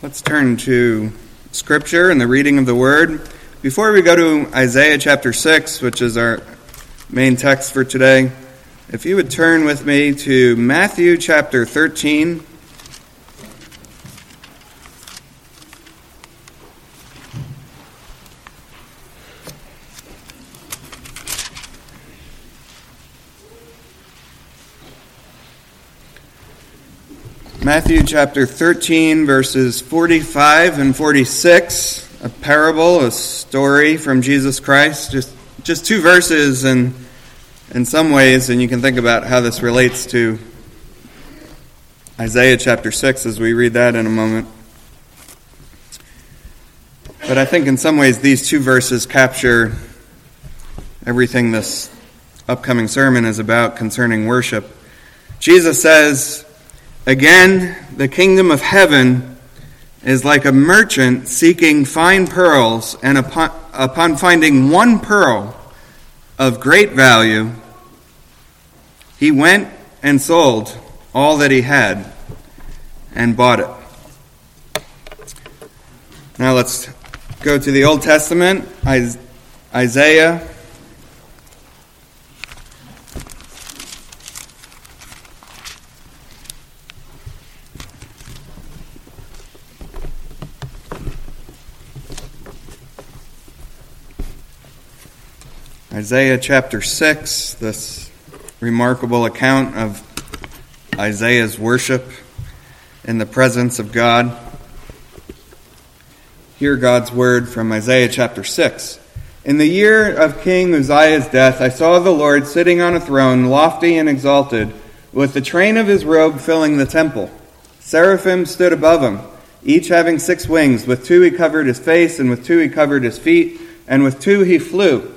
Let's turn to Scripture and the reading of the Word. Before we go to Isaiah chapter 6, which is our main text for today, if you would turn with me to Matthew chapter 13. Matthew chapter 13, verses 45 and 46, a parable, a story from Jesus Christ. Just, just two verses in, in some ways, and you can think about how this relates to Isaiah chapter 6 as we read that in a moment. But I think in some ways these two verses capture everything this upcoming sermon is about concerning worship. Jesus says, Again, the kingdom of heaven is like a merchant seeking fine pearls, and upon, upon finding one pearl of great value, he went and sold all that he had and bought it. Now let's go to the Old Testament, Isaiah Isaiah chapter 6, this remarkable account of Isaiah's worship in the presence of God. Hear God's word from Isaiah chapter 6. In the year of King Uzziah's death, I saw the Lord sitting on a throne, lofty and exalted, with the train of his robe filling the temple. Seraphim stood above him, each having six wings. With two he covered his face, and with two he covered his feet, and with two he flew.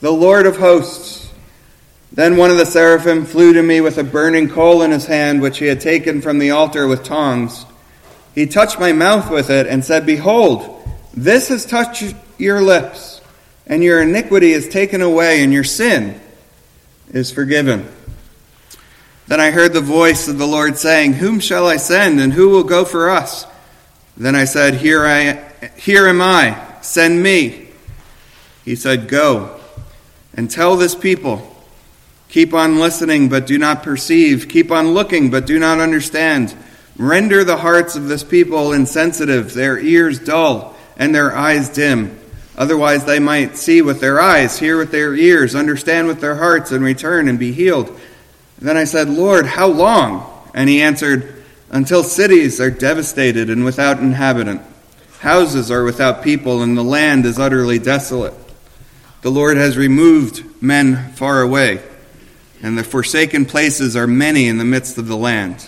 the Lord of hosts. Then one of the seraphim flew to me with a burning coal in his hand, which he had taken from the altar with tongs. He touched my mouth with it and said, Behold, this has touched your lips, and your iniquity is taken away, and your sin is forgiven. Then I heard the voice of the Lord saying, Whom shall I send, and who will go for us? Then I said, Here I here am I, send me. He said, Go and tell this people keep on listening, but do not perceive, keep on looking, but do not understand. Render the hearts of this people insensitive, their ears dull, and their eyes dim. Otherwise, they might see with their eyes, hear with their ears, understand with their hearts, and return and be healed. Then I said, Lord, how long? And he answered, Until cities are devastated and without inhabitant, houses are without people, and the land is utterly desolate. The Lord has removed men far away, and the forsaken places are many in the midst of the land.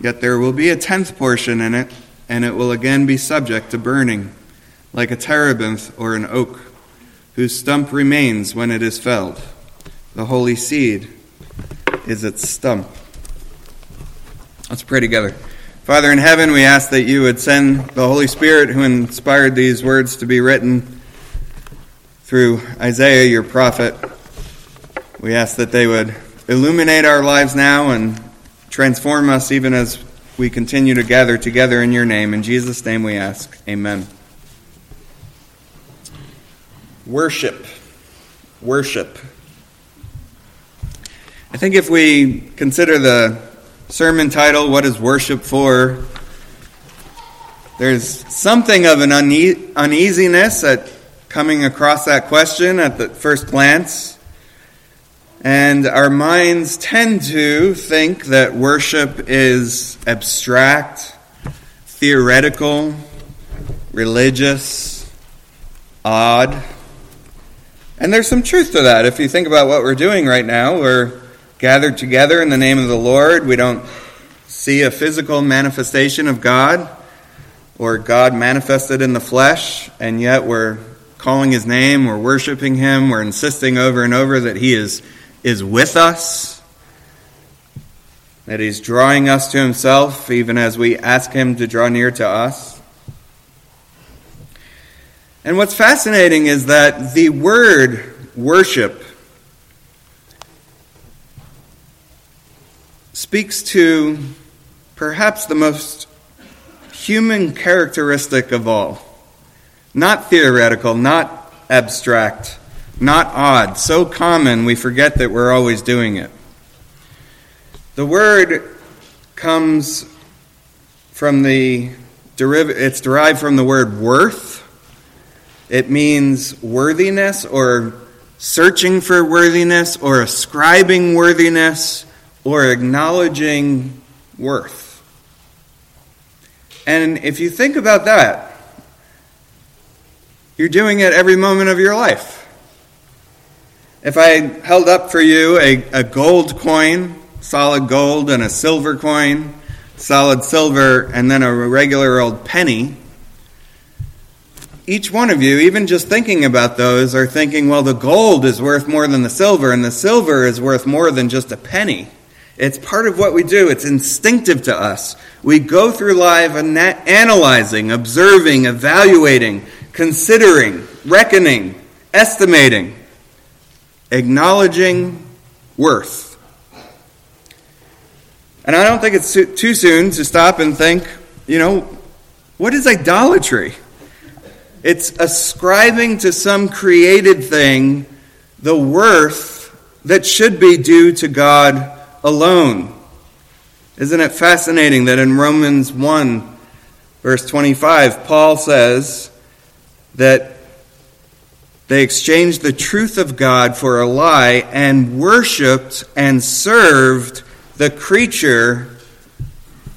Yet there will be a tenth portion in it, and it will again be subject to burning, like a terebinth or an oak, whose stump remains when it is felled. The holy seed is its stump. Let's pray together. Father in heaven, we ask that you would send the Holy Spirit who inspired these words to be written through Isaiah, your prophet. We ask that they would illuminate our lives now and transform us even as we continue to gather together in your name. In Jesus' name we ask. Amen. Worship. Worship. I think if we consider the sermon title, What is Worship For? There's something of an une- uneasiness at coming across that question at the first glance. And our minds tend to think that worship is abstract, theoretical, religious, odd. And there's some truth to that. If you think about what we're doing right now, we're gathered together in the name of the Lord. We don't see a physical manifestation of God. or God manifested in the flesh, and yet we're calling his name, we're worshiping him, we're insisting over and over that he is, is with us, that he's drawing us to himself, even as we ask him to draw near to us. And what's fascinating is that the word worship speaks to perhaps the most human characteristic of all. Not theoretical, not abstract, not odd, so common we forget that we're always doing it. The word comes from the it's derived from the word worth. It means worthiness or searching for worthiness or ascribing worthiness or acknowledging worth. And if you think about that, you're doing it every moment of your life. If I held up for you a, a gold coin, solid gold, and a silver coin, solid silver, and then a regular old penny, each one of you, even just thinking about those, are thinking, well, the gold is worth more than the silver, and the silver is worth more than just a penny. It's part of what we do. It's instinctive to us. We go through life analyzing, observing, evaluating, considering, reckoning, estimating, acknowledging worth. And I don't think it's too soon to stop and think, you know, what is idolatry? It's ascribing to some created thing the worth that should be due to God alone. Isn't it fascinating that in Romans 1, verse 25, Paul says that they exchanged the truth of God for a lie and worshiped and served the creature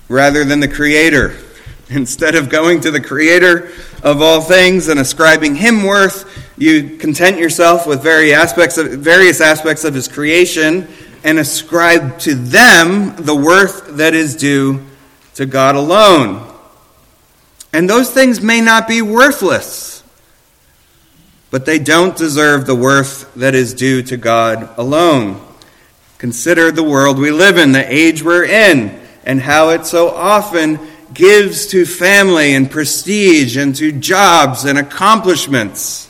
rather than the creator. Instead of going to the creator of all things and ascribing him worth, you content yourself with various aspects of, various aspects of his creation and ascribe to them the worth that is due to God alone. And those things may not be worthless, but they don't deserve the worth that is due to God alone. Consider the world we live in, the age we're in, and how it so often gives to family and prestige and to jobs and accomplishments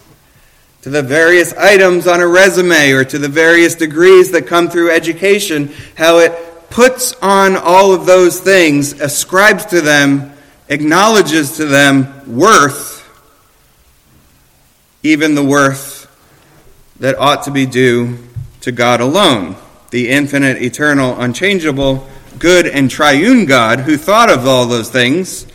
to the various items on a resume or to the various degrees that come through education, how it puts on all of those things, ascribes to them, acknowledges to them worth, even the worth that ought to be due to God alone, the infinite, eternal, unchangeable, good, and triune God who thought of all those things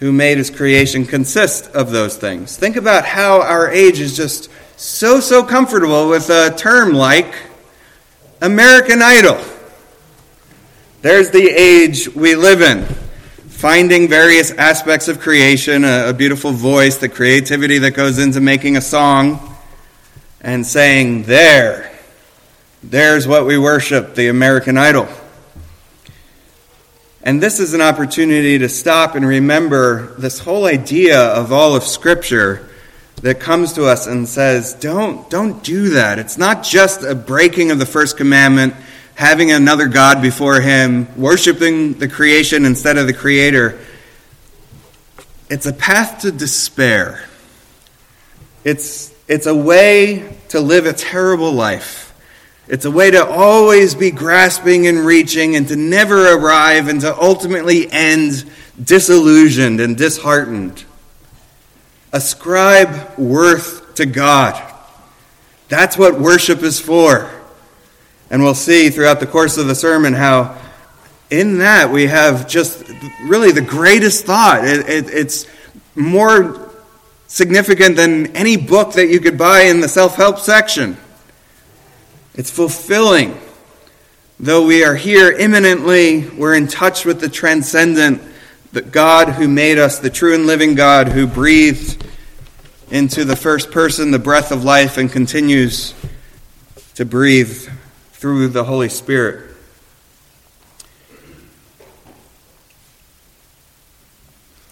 who made his creation consist of those things. Think about how our age is just so, so comfortable with a term like American Idol. There's the age we live in. Finding various aspects of creation, a, a beautiful voice, the creativity that goes into making a song, and saying, There, there's what we worship, the American Idol. And this is an opportunity to stop and remember this whole idea of all of Scripture that comes to us and says, don't, don't do that. It's not just a breaking of the first commandment, having another God before Him, worshiping the creation instead of the Creator. It's a path to despair. It's, it's a way to live a terrible life. It's a way to always be grasping and reaching and to never arrive and to ultimately end disillusioned and disheartened. Ascribe worth to God. That's what worship is for. And we'll see throughout the course of the sermon how in that we have just really the greatest thought. It, it, it's more significant than any book that you could buy in the self help section. It's fulfilling. Though we are here immanently, we're in touch with the transcendent, the God who made us, the true and living God who breathed into the first person the breath of life and continues to breathe through the Holy Spirit.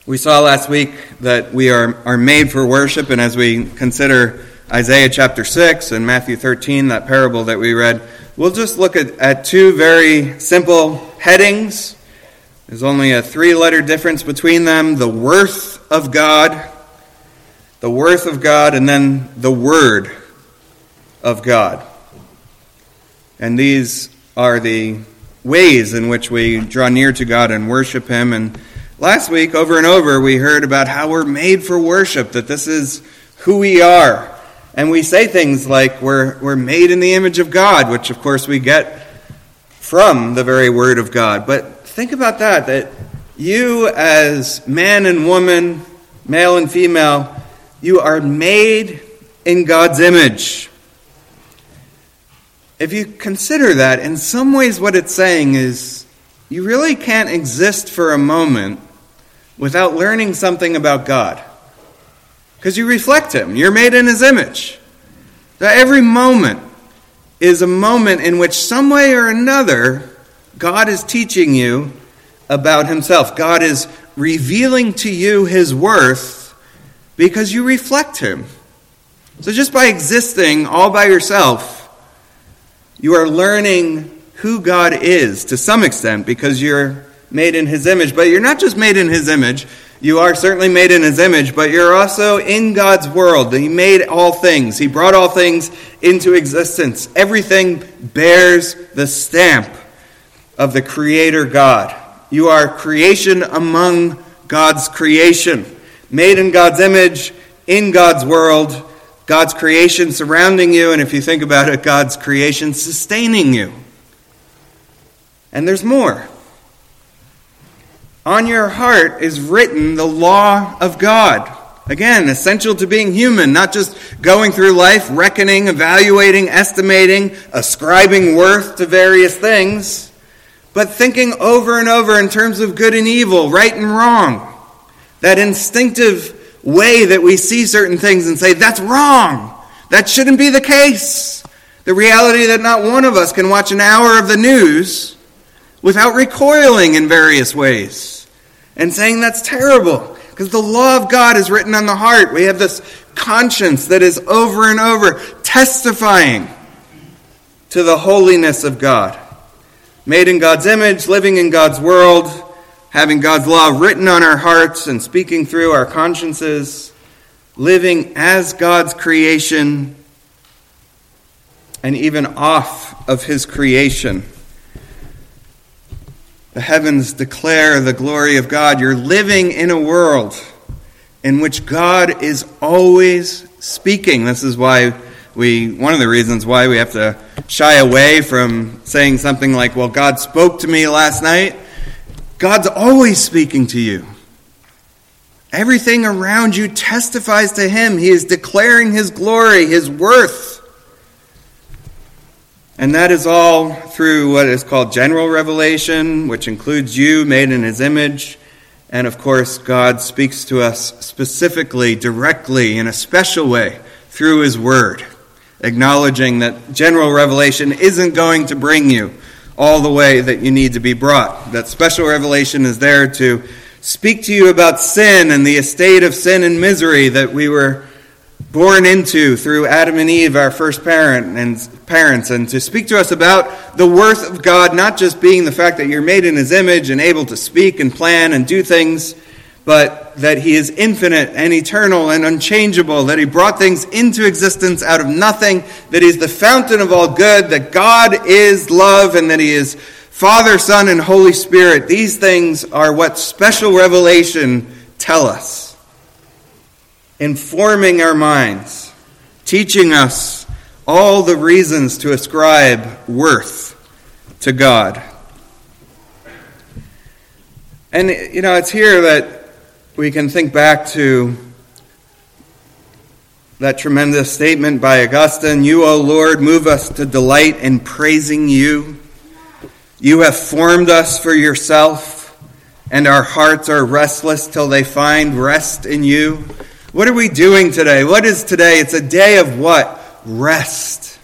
We saw last week that we are, are made for worship, and as we consider Isaiah chapter 6 and Matthew 13, that parable that we read, we'll just look at, at two very simple headings. There's only a three letter difference between them the worth of God, the worth of God, and then the Word of God. And these are the ways in which we draw near to God and worship Him. And Last week, over and over, we heard about how we're made for worship, that this is who we are. And we say things like we're, we're made in the image of God, which of course we get from the very Word of God. But think about that, that you as man and woman, male and female, you are made in God's image. If you consider that, in some ways, what it's saying is you really can't exist for a moment without learning something about God. Because you reflect Him, you're made in His image. That every moment is a moment in which, some way or another, God is teaching you about Himself. God is revealing to you His worth because you reflect Him. So, just by existing all by yourself, you are learning who God is to some extent because you're made in his image. But you're not just made in his image, you are certainly made in his image, but you're also in God's world. He made all things, he brought all things into existence. Everything bears the stamp of the Creator God. You are creation among God's creation, made in God's image, in God's world. God's creation surrounding you, and if you think about it, God's creation sustaining you. And there's more. On your heart is written the law of God. Again, essential to being human, not just going through life reckoning, evaluating, estimating, ascribing worth to various things, but thinking over and over in terms of good and evil, right and wrong. That instinctive way that we see certain things and say, that's wrong. That shouldn't be the case. The reality that not one of us can watch an hour of the news without recoiling in various ways and saying that's terrible because the law of God is written on the heart. We have this conscience that is over and over testifying to the holiness of God. Made in God's image, living in God's world, having God's law written on our hearts and speaking through our consciences, living as God's creation and even off of His creation. The heavens declare the glory of God. You're living in a world in which God is always speaking. This is why we, one of the reasons why we have to shy away from saying something like, Well, God spoke to me last night. God's always speaking to you. Everything around you testifies to Him. He is declaring His glory, His worth. And that is all through what is called general revelation, which includes you made in his image. And of course, God speaks to us specifically, directly, in a special way through his word, acknowledging that general revelation isn't going to bring you all the way that you need to be brought. That special revelation is there to speak to you about sin and the estate of sin and misery that we were born into through Adam and Eve, our first parent and parents, and to speak to us about the worth of God, not just being the fact that you're made in His image and able to speak and plan and do things, but that He is infinite and eternal and unchangeable, that He brought things into existence out of nothing, that He's the fountain of all good, that God is love, and that He is Father, Son, and Holy Spirit. These things are what special revelation tell us informing our minds, teaching us all the reasons to ascribe worth to God. And, you know, it's here that we can think back to that tremendous statement by Augustine You, O Lord, move us to delight in praising you. You have formed us for yourself, and our hearts are restless till they find rest in you. What are we doing today? What is today? It's a day of what? Rest.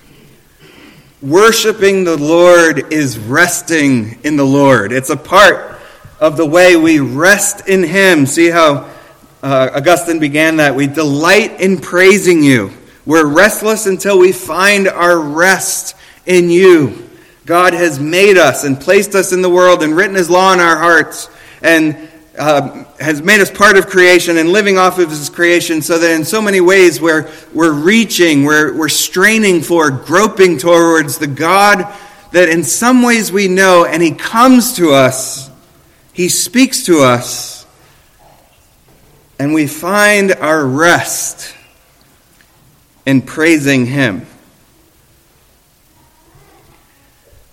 Worshiping the Lord is resting in the Lord. It's a part of the way we rest in Him. See how uh, Augustine began that? We delight in praising you. We're restless until we find our rest in you. God has made us and placed us in the world and written His law in our hearts and uh, has made us part of creation and living off of His creation so that in so many ways we're, we're reaching, we're, we're straining for, groping towards the God that in some ways we know and He comes to us, He speaks to us, and we find our rest in praising Him.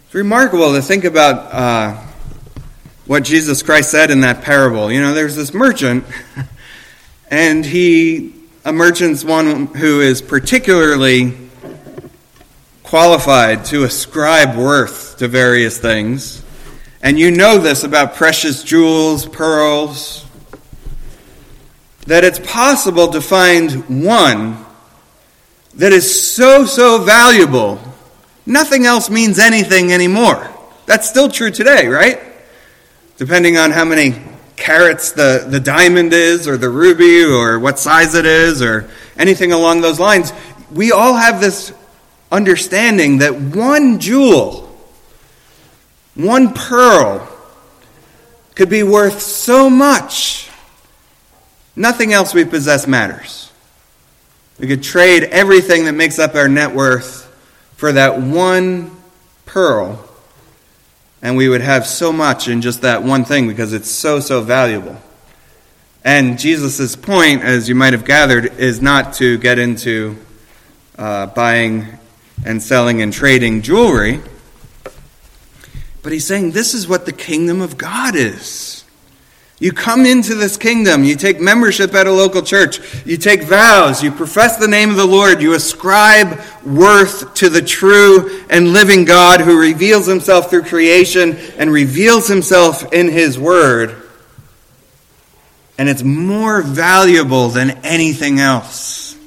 It's remarkable to think about uh, what Jesus Christ said in that parable. You know, there's this merchant, and he, a merchant's one who is particularly qualified to ascribe worth to various things. And you know this about precious jewels, pearls, that it's possible to find one that is so, so valuable nothing else means anything anymore. That's still true today, right? Depending on how many carats the, the diamond is, or the ruby, or what size it is, or anything along those lines. We all have this understanding that one jewel, one pearl, could be worth so much. Nothing else we possess matters. We could trade everything that makes up our net worth for that one pearl, and we would have so much in just that one thing because it's so, so valuable. And Jesus' point, as you might have gathered, is not to get into uh, buying and selling and trading jewelry, but he's saying this is what the kingdom of God is. You come into this kingdom, you take membership at a local church, you take vows, you profess the name of the Lord, you ascribe worth to the true and living God who reveals himself through creation and reveals himself in his word. And it's more valuable than anything else,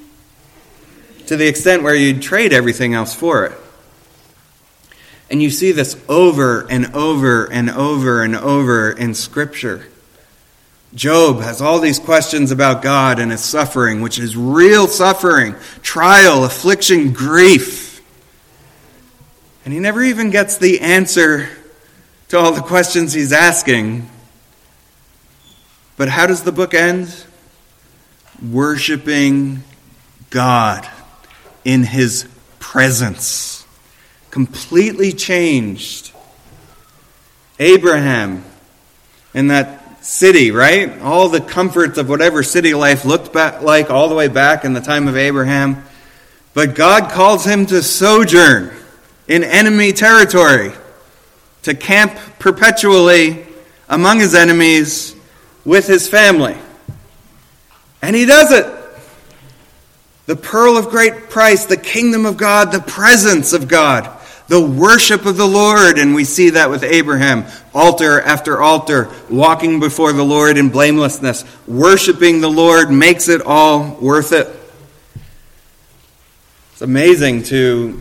to the extent where you'd trade everything else for it. And you see this over and over and over and over in Scripture. Job has all these questions about God and his suffering, which is real suffering, trial, affliction, grief. And he never even gets the answer to all the questions he's asking. But how does the book end? Worshipping God in his presence. Completely changed. Abraham, in that city, right? All the comforts of whatever city life looked back like all the way back in the time of Abraham. But God calls him to sojourn in enemy territory, to camp perpetually among his enemies with his family. And he does it. The pearl of great price, the kingdom of God, the presence of God the worship of the Lord. And we see that with Abraham, altar after altar, walking before the Lord in blamelessness. Worshiping the Lord makes it all worth it. It's amazing to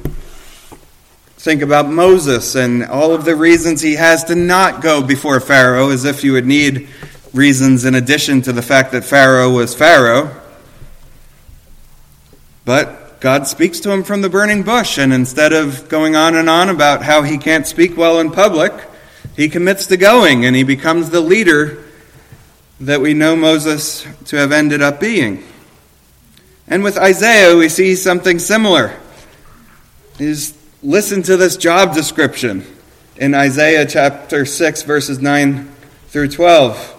think about Moses and all of the reasons he has to not go before Pharaoh, as if you would need reasons in addition to the fact that Pharaoh was Pharaoh. But God speaks to him from the burning bush, and instead of going on and on about how he can't speak well in public, he commits to going and he becomes the leader that we know Moses to have ended up being. And with Isaiah, we see something similar. Is listen to this job description in Isaiah chapter 6, verses 9 through 12.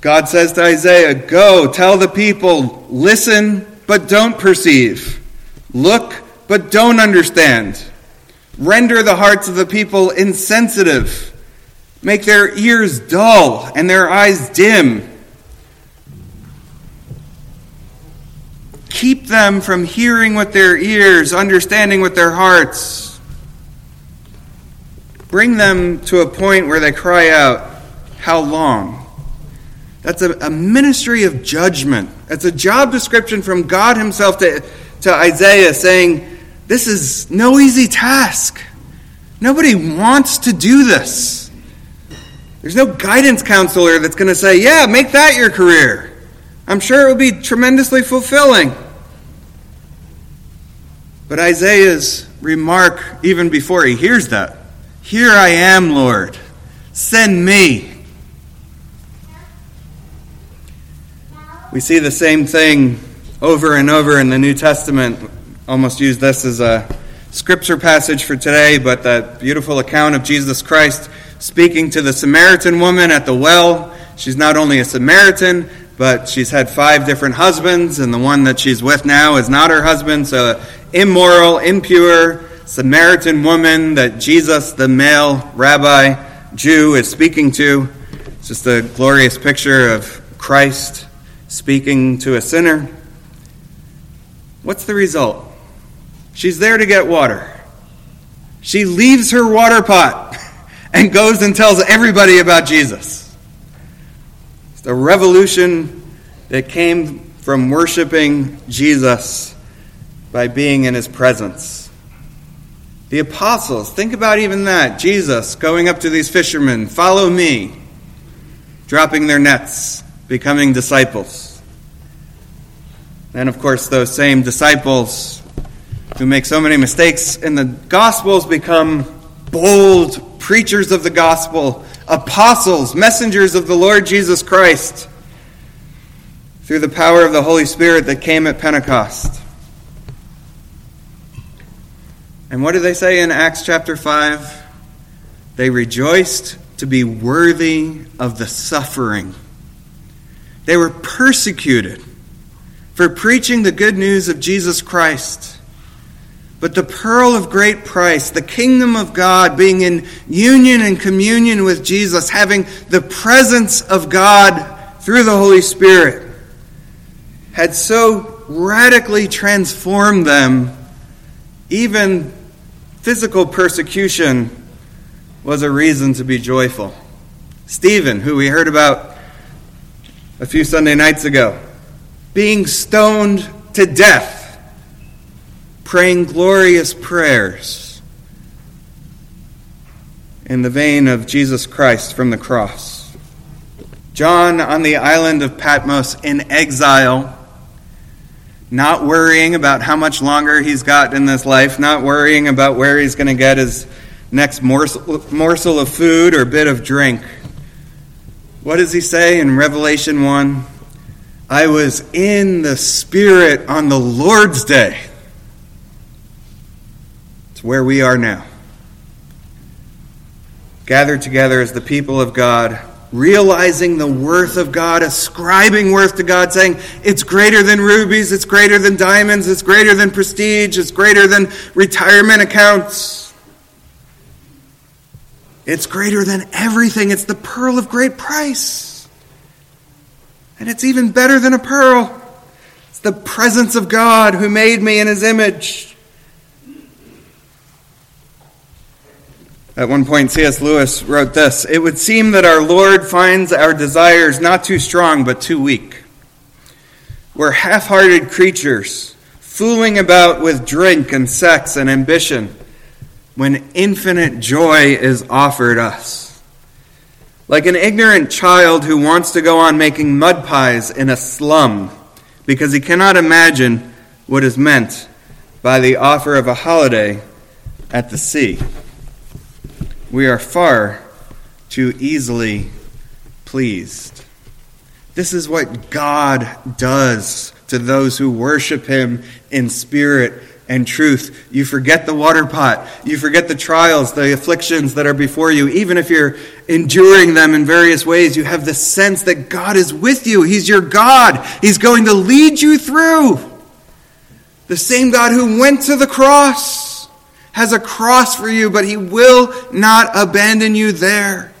God says to Isaiah, Go, tell the people, listen, but don't perceive. Look, but don't understand. Render the hearts of the people insensitive. Make their ears dull and their eyes dim. Keep them from hearing with their ears, understanding with their hearts. Bring them to a point where they cry out, How long? That's a, a ministry of judgment. That's a job description from God Himself to to Isaiah saying, This is no easy task. Nobody wants to do this. There's no guidance counselor that's going to say, yeah, make that your career. I'm sure it will be tremendously fulfilling. But Isaiah's remark, even before he hears that, Here I am, Lord, send me. We see the same thing over and over in the New Testament. Almost use this as a scripture passage for today, but that beautiful account of Jesus Christ speaking to the Samaritan woman at the well. She's not only a Samaritan, but she's had five different husbands, and the one that she's with now is not her husband. So, immoral, impure Samaritan woman that Jesus, the male rabbi Jew, is speaking to. It's just a glorious picture of Christ speaking to a sinner. What's the result? She's there to get water. She leaves her water pot and goes and tells everybody about Jesus. It's the revolution that came from worshiping Jesus by being in his presence. The apostles, think about even that. Jesus going up to these fishermen, follow me, dropping their nets, becoming disciples. And of course, those same disciples who make so many mistakes in the Gospels become bold preachers of the gospel, apostles, messengers of the Lord Jesus Christ through the power of the Holy Spirit that came at Pentecost. And what do they say in Acts chapter 5? They rejoiced to be worthy of the suffering. They were persecuted for preaching the good news of Jesus Christ. But the pearl of great price, the kingdom of God, being in union and communion with Jesus, having the presence of God through the Holy Spirit, had so radically transformed them, even physical persecution was a reason to be joyful. Stephen, who we heard about a few Sunday nights ago, being stoned to death praying glorious prayers in the vein of Jesus Christ from the cross. John on the island of Patmos in exile, not worrying about how much longer he's got in this life, not worrying about where he's going to get his next morsel, morsel of food or bit of drink. What does he say in Revelation 1? I was in the Spirit on the Lord's day It's where we are now. Gathered together as the people of God, realizing the worth of God, ascribing worth to God, saying, It's greater than rubies, it's greater than diamonds, it's greater than prestige, it's greater than retirement accounts. It's greater than everything. It's the pearl of great price. And it's even better than a pearl. It's the presence of God who made me in his image. At one point, C.S. Lewis wrote this It would seem that our Lord finds our desires not too strong, but too weak. We're half hearted creatures, fooling about with drink and sex and ambition, when infinite joy is offered us. Like an ignorant child who wants to go on making mud pies in a slum because he cannot imagine what is meant by the offer of a holiday at the sea we are far too easily pleased. This is what God does to those who worship Him in spirit and truth. You forget the water pot. You forget the trials, the afflictions that are before you. Even if you're enduring them in various ways, you have the sense that God is with you. He's your God. He's going to lead you through. The same God who went to the cross has a cross for you, but he will not abandon you there.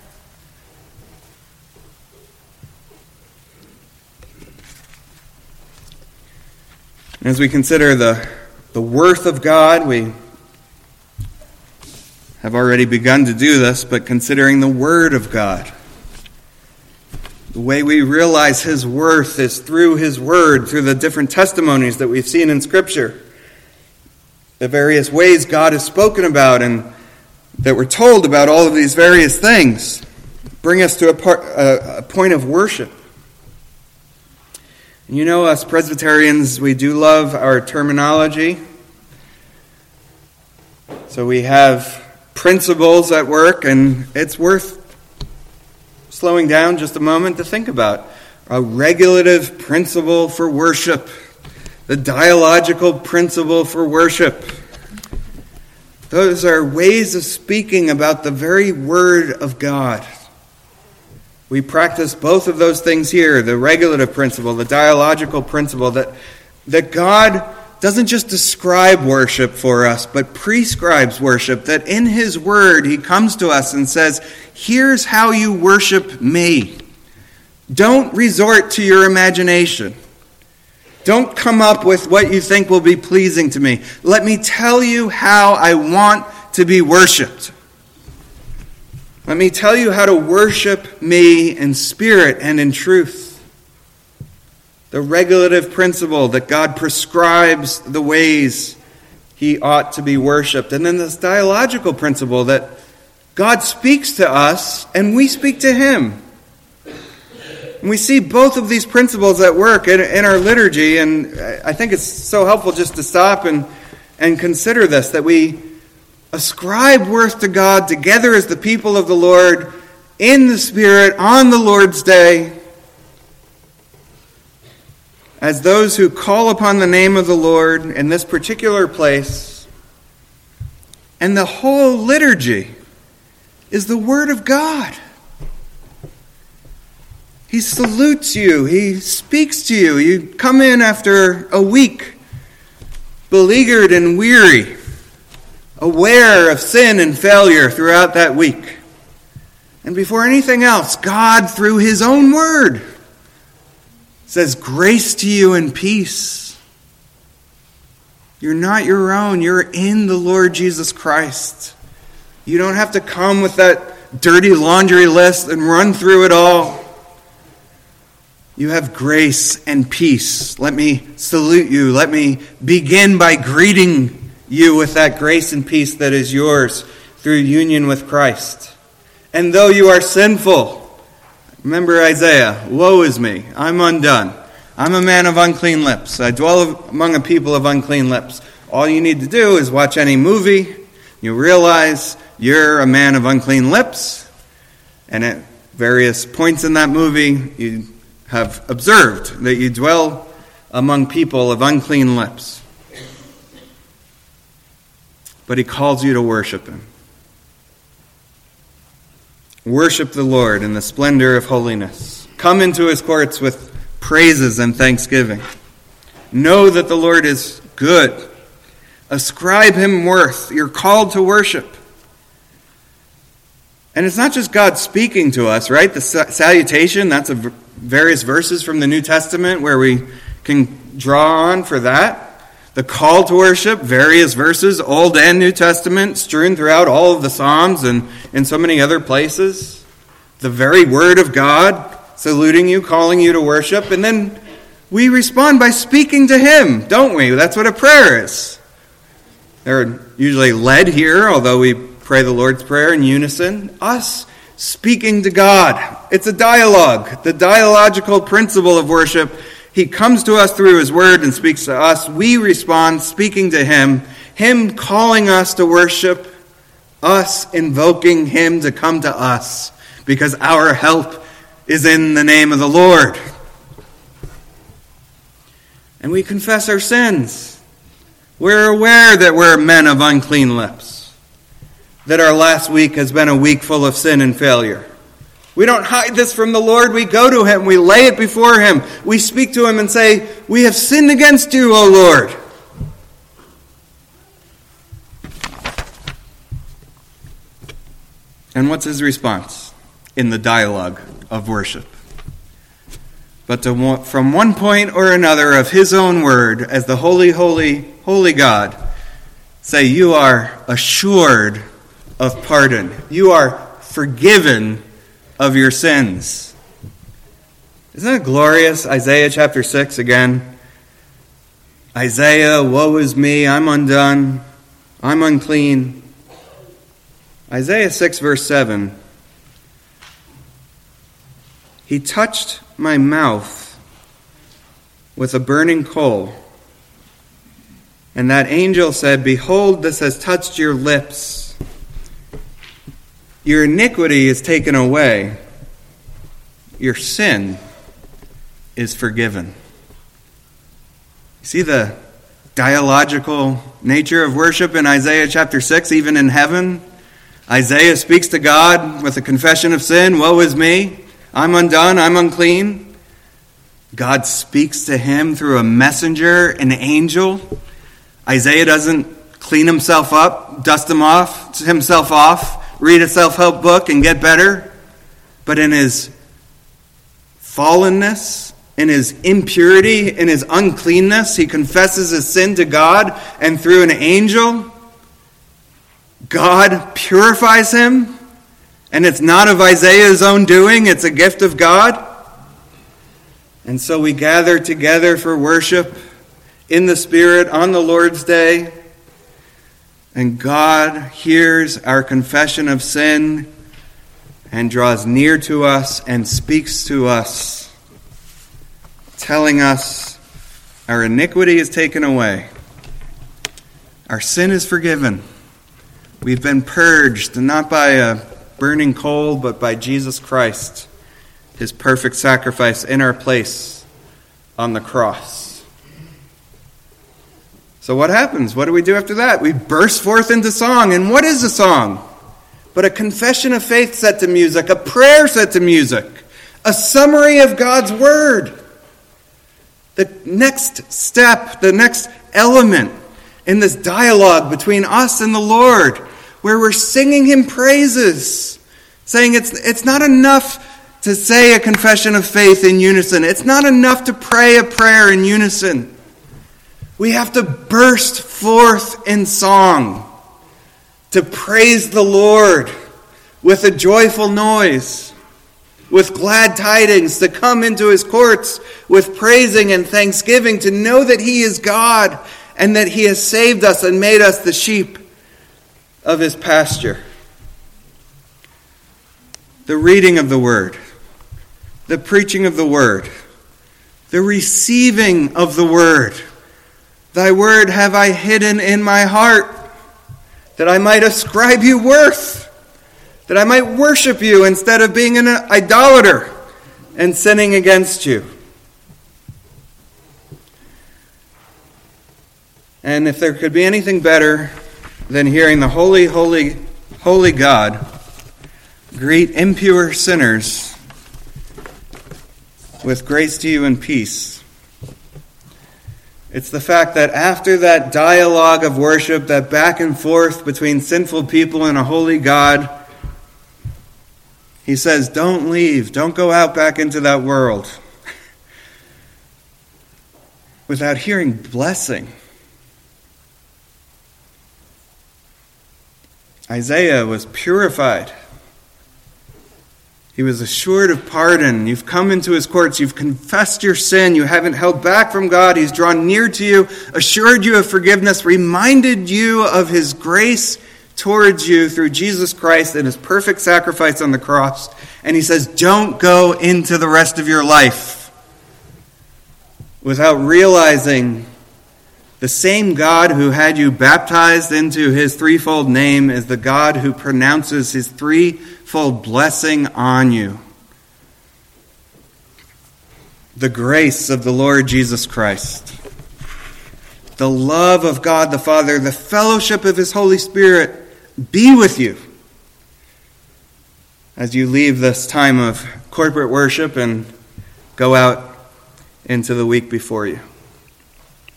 As we consider the, the worth of God, we have already begun to do this, but considering the Word of God. The way we realize His worth is through His Word, through the different testimonies that we've seen in Scripture the various ways God has spoken about and that we're told about all of these various things. bring us to a, part, a, a point of worship. You know, us Presbyterians, we do love our terminology. So we have principles at work, and it's worth slowing down just a moment to think about. A regulative principle for worship, the dialogical principle for worship. Those are ways of speaking about the very Word of God. We practice both of those things here the regulative principle, the dialogical principle, that, that God doesn't just describe worship for us, but prescribes worship. That in His Word, He comes to us and says, Here's how you worship me. Don't resort to your imagination. Don't come up with what you think will be pleasing to me. Let me tell you how I want to be worshiped. Let me tell you how to worship me in spirit and in truth. The regulative principle that God prescribes the ways he ought to be worshiped. And then this dialogical principle that God speaks to us and we speak to him. And we see both of these principles at work in, in, our liturgy, and I think it's so helpful just to stop and, and consider this that we ascribe worth to God together as the people of the Lord in the Spirit on the Lord's day, as those who call upon the name of the Lord in this particular place. And the whole liturgy is the Word of God. He salutes you, He speaks to you. You come in after a week, beleaguered and weary aware of sin and failure throughout that week. And before anything else, God, through His own word, says, Grace to you and peace. You're not your own, you're in the Lord Jesus Christ. You don't have to come with that dirty laundry list and run through it all. You have grace and peace. Let me salute you. Let me begin by greeting you with that grace and peace that is yours through union with Christ. And though you are sinful, remember Isaiah, woe is me, I'm undone. I'm a man of unclean lips. I dwell among a people of unclean lips. All you need to do is watch any movie. You realize you're a man of unclean lips. And at various points in that movie, you have observed that you dwell among people of unclean lips but he calls you to worship him. Worship the Lord in the splendor of holiness. Come into his courts with praises and thanksgiving. Know that the Lord is good. Ascribe him worth. You're called to worship. And it's not just God speaking to us, right? The salutation, that's a various verses from the New Testament where we can draw on for that. The call to worship, various verses, Old and New Testament, strewn throughout all of the Psalms and in so many other places. The very Word of God saluting you, calling you to worship. And then we respond by speaking to Him, don't we? That's what a prayer is. They're usually led here, although we pray the Lord's Prayer in unison. Us speaking to God. It's a dialogue. The dialogical principle of worship he comes to us through His Word and speaks to us. We respond, speaking to Him, Him calling us to worship, us invoking Him to come to us, because our help is in the name of the Lord. And we confess our sins. We're aware that we're men of unclean lips, that our last week has been a week full of sin and failure. We don't hide this from the Lord. We go to Him. We lay it before Him. We speak to Him and say, We have sinned against you, O Lord. And what's His response in the dialogue of worship? But to, from one point or another of His own word, as the holy, holy, holy God, say, You are assured of pardon. You are forgiven of your sins. Isn't that glorious? Isaiah chapter 6 again. Isaiah, woe is me, I'm undone, I'm unclean. Isaiah 6, verse 7. He touched my mouth with a burning coal. And that angel said, Behold, this has touched your lips. Your iniquity is taken away, your sin is forgiven. You see the dialogical nature of worship in Isaiah chapter 6, even in heaven? Isaiah speaks to God with a confession of sin Woe is me! I'm undone, I'm unclean. God speaks to him through a messenger, an angel. Isaiah doesn't clean himself up, dust him off, himself off, read a self help book and get better. But in his fallenness, in his impurity, in his uncleanness, he confesses his sin to God, and through an angel, God purifies him and it's not of Isaiah's own doing, it's a gift of God. And so we gather together for worship in the Spirit on the Lord's Day. And God hears our confession of sin and draws near to us and speaks to us, telling us our iniquity is taken away, our sin is forgiven. We've been purged, not by a burning coal, but by Jesus Christ, his perfect sacrifice in our place on the cross. So, what happens? What do we do after that? We burst forth into song. And what is a song? But a confession of faith set to music, a prayer set to music, a summary of God's word. The next step, the next element in this dialogue between us and the Lord where we're singing him praises, saying it's, it's not enough to say a confession of faith in unison, it's not enough to pray a prayer in unison. We have to burst forth in song to praise the Lord with a joyful noise, with glad tidings, to come into his courts with praising and thanksgiving, to know that he is God and that he has saved us and made us the sheep of his pasture. The reading of the word, the preaching of the word, the receiving of the word. Thy word have I hidden in my heart, that I might ascribe you worth, that I might worship you instead of being an idolater and sinning against you. And if there could be anything better than hearing the holy, holy, holy God greet impure sinners with grace to you and peace. It's the fact that after that dialogue of worship, that back and forth between sinful people and a holy God, he says, Don't leave. Don't go out back into that world without hearing blessing. Isaiah was purified. He was assured of pardon. You've come into his courts. You've confessed your sin. You haven't held back from God. He's drawn near to you, assured you of forgiveness, reminded you of his grace towards you through Jesus Christ and his perfect sacrifice on the cross. And he says, Don't go into the rest of your life without realizing the same God who had you baptized into his threefold name is the God who pronounces his threefold blessing on you. The grace of the Lord Jesus Christ, the love of God the Father, the fellowship of his Holy Spirit be with you. As you leave this time of corporate worship and go out into the week before you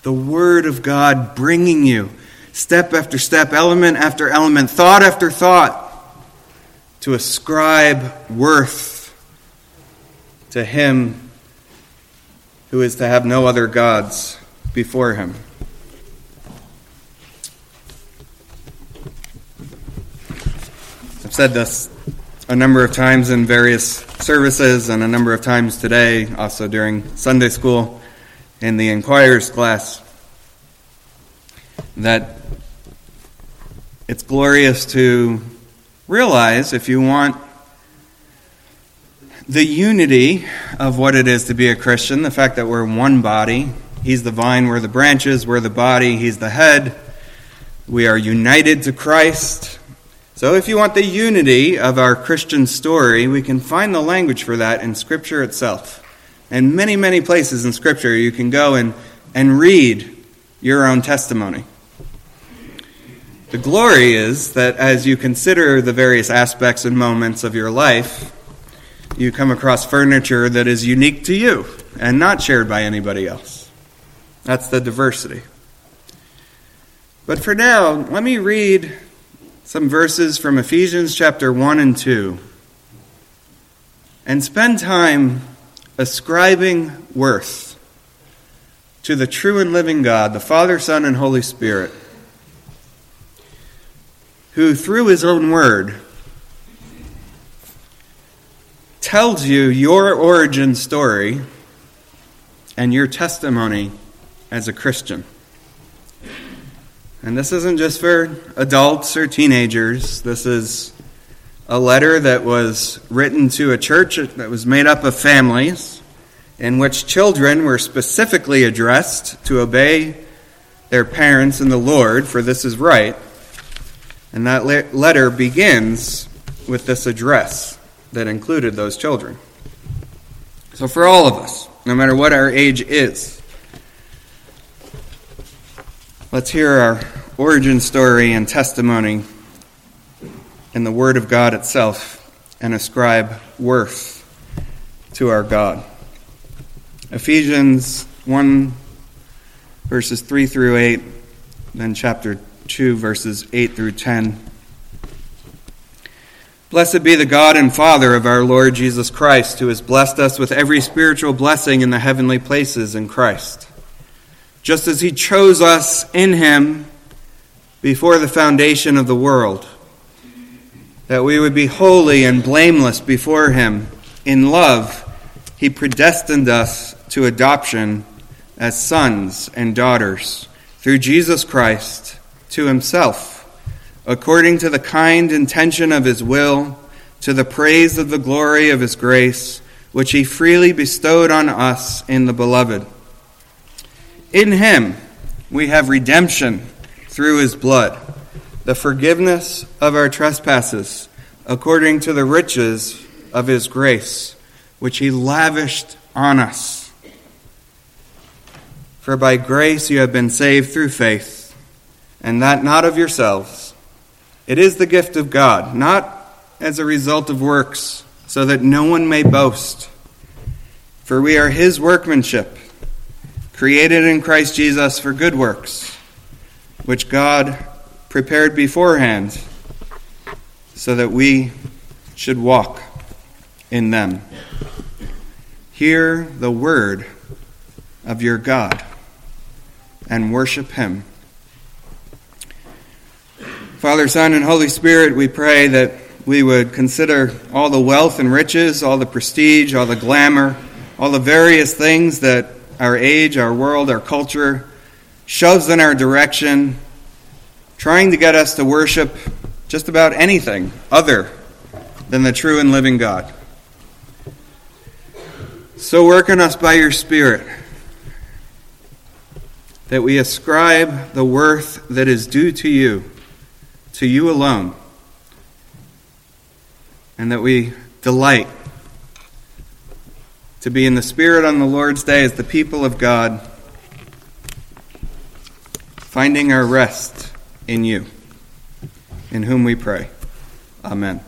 the Word of God bringing you step after step, element after element, thought after thought to ascribe worth to Him who is to have no other gods before Him. I've said this a number of times in various services and a number of times today, also during Sunday school in the Inquirer's class that it's glorious to realize if you want the unity of what it is to be a Christian, the fact that we're one body. He's the vine, we're the branches, we're the body, He's the head. We are united to Christ. So, if you want the unity of our Christian story, we can find the language for that in Scripture itself. And many, many places in Scripture you can go and, and read your own testimony. The glory is that as you consider the various aspects and moments of your life, you come across furniture that is unique to you and not shared by anybody else. That's the diversity. But for now, let me read some verses from Ephesians chapter 1 and 2 and spend time ascribing worth to the true and living God, the Father, Son, and Holy Spirit who, through his own word, tells you your origin story and your testimony as a Christian. And this isn't just for adults or teenagers. This is a letter that was written to a church that was made up of families in which children were specifically addressed to obey their parents in the Lord, for this is right. And that le- letter begins with this address that included those children. So, for all of us, no matter what our age is, let's hear our origin story and testimony in the Word of God itself and ascribe worth to our God. Ephesians 1, verses 3 through 8, then chapter 2, verses 8 through 10. Blessed be the God and Father of our Lord Jesus Christ, who has blessed us with every spiritual blessing in the heavenly places in Christ, just as he chose us in him before the foundation of the world, that we would be holy and blameless before him. In love, he predestined us to adoption as sons and daughters through Jesus Christ to himself, according to the kind intention of his will, to the praise of the glory of his grace, which he freely bestowed on us in the beloved. In him we have redemption through his blood, the forgiveness of our trespasses, according to the riches of his grace, which he lavished on us. For by grace you have been saved through faith and that not of yourselves. It is the gift of God, not as a result of works, so that no one may boast. For we are his workmanship, created in Christ Jesus for good works, which God prepared beforehand so that we should walk in them. Hear the word of your God and worship him. Father, Son, and Holy Spirit, we pray that we would consider all the wealth and riches, all the prestige, all the glamour, all the various things that our age, our world, our culture shoves in our direction, trying to get us to worship just about anything other than the true and living God. So work on us by your Spirit that we ascribe the worth that is due to you to you alone, and that we delight to be in the Spirit on the Lord's day as the people of God, finding our rest in you, in whom we pray. Amen.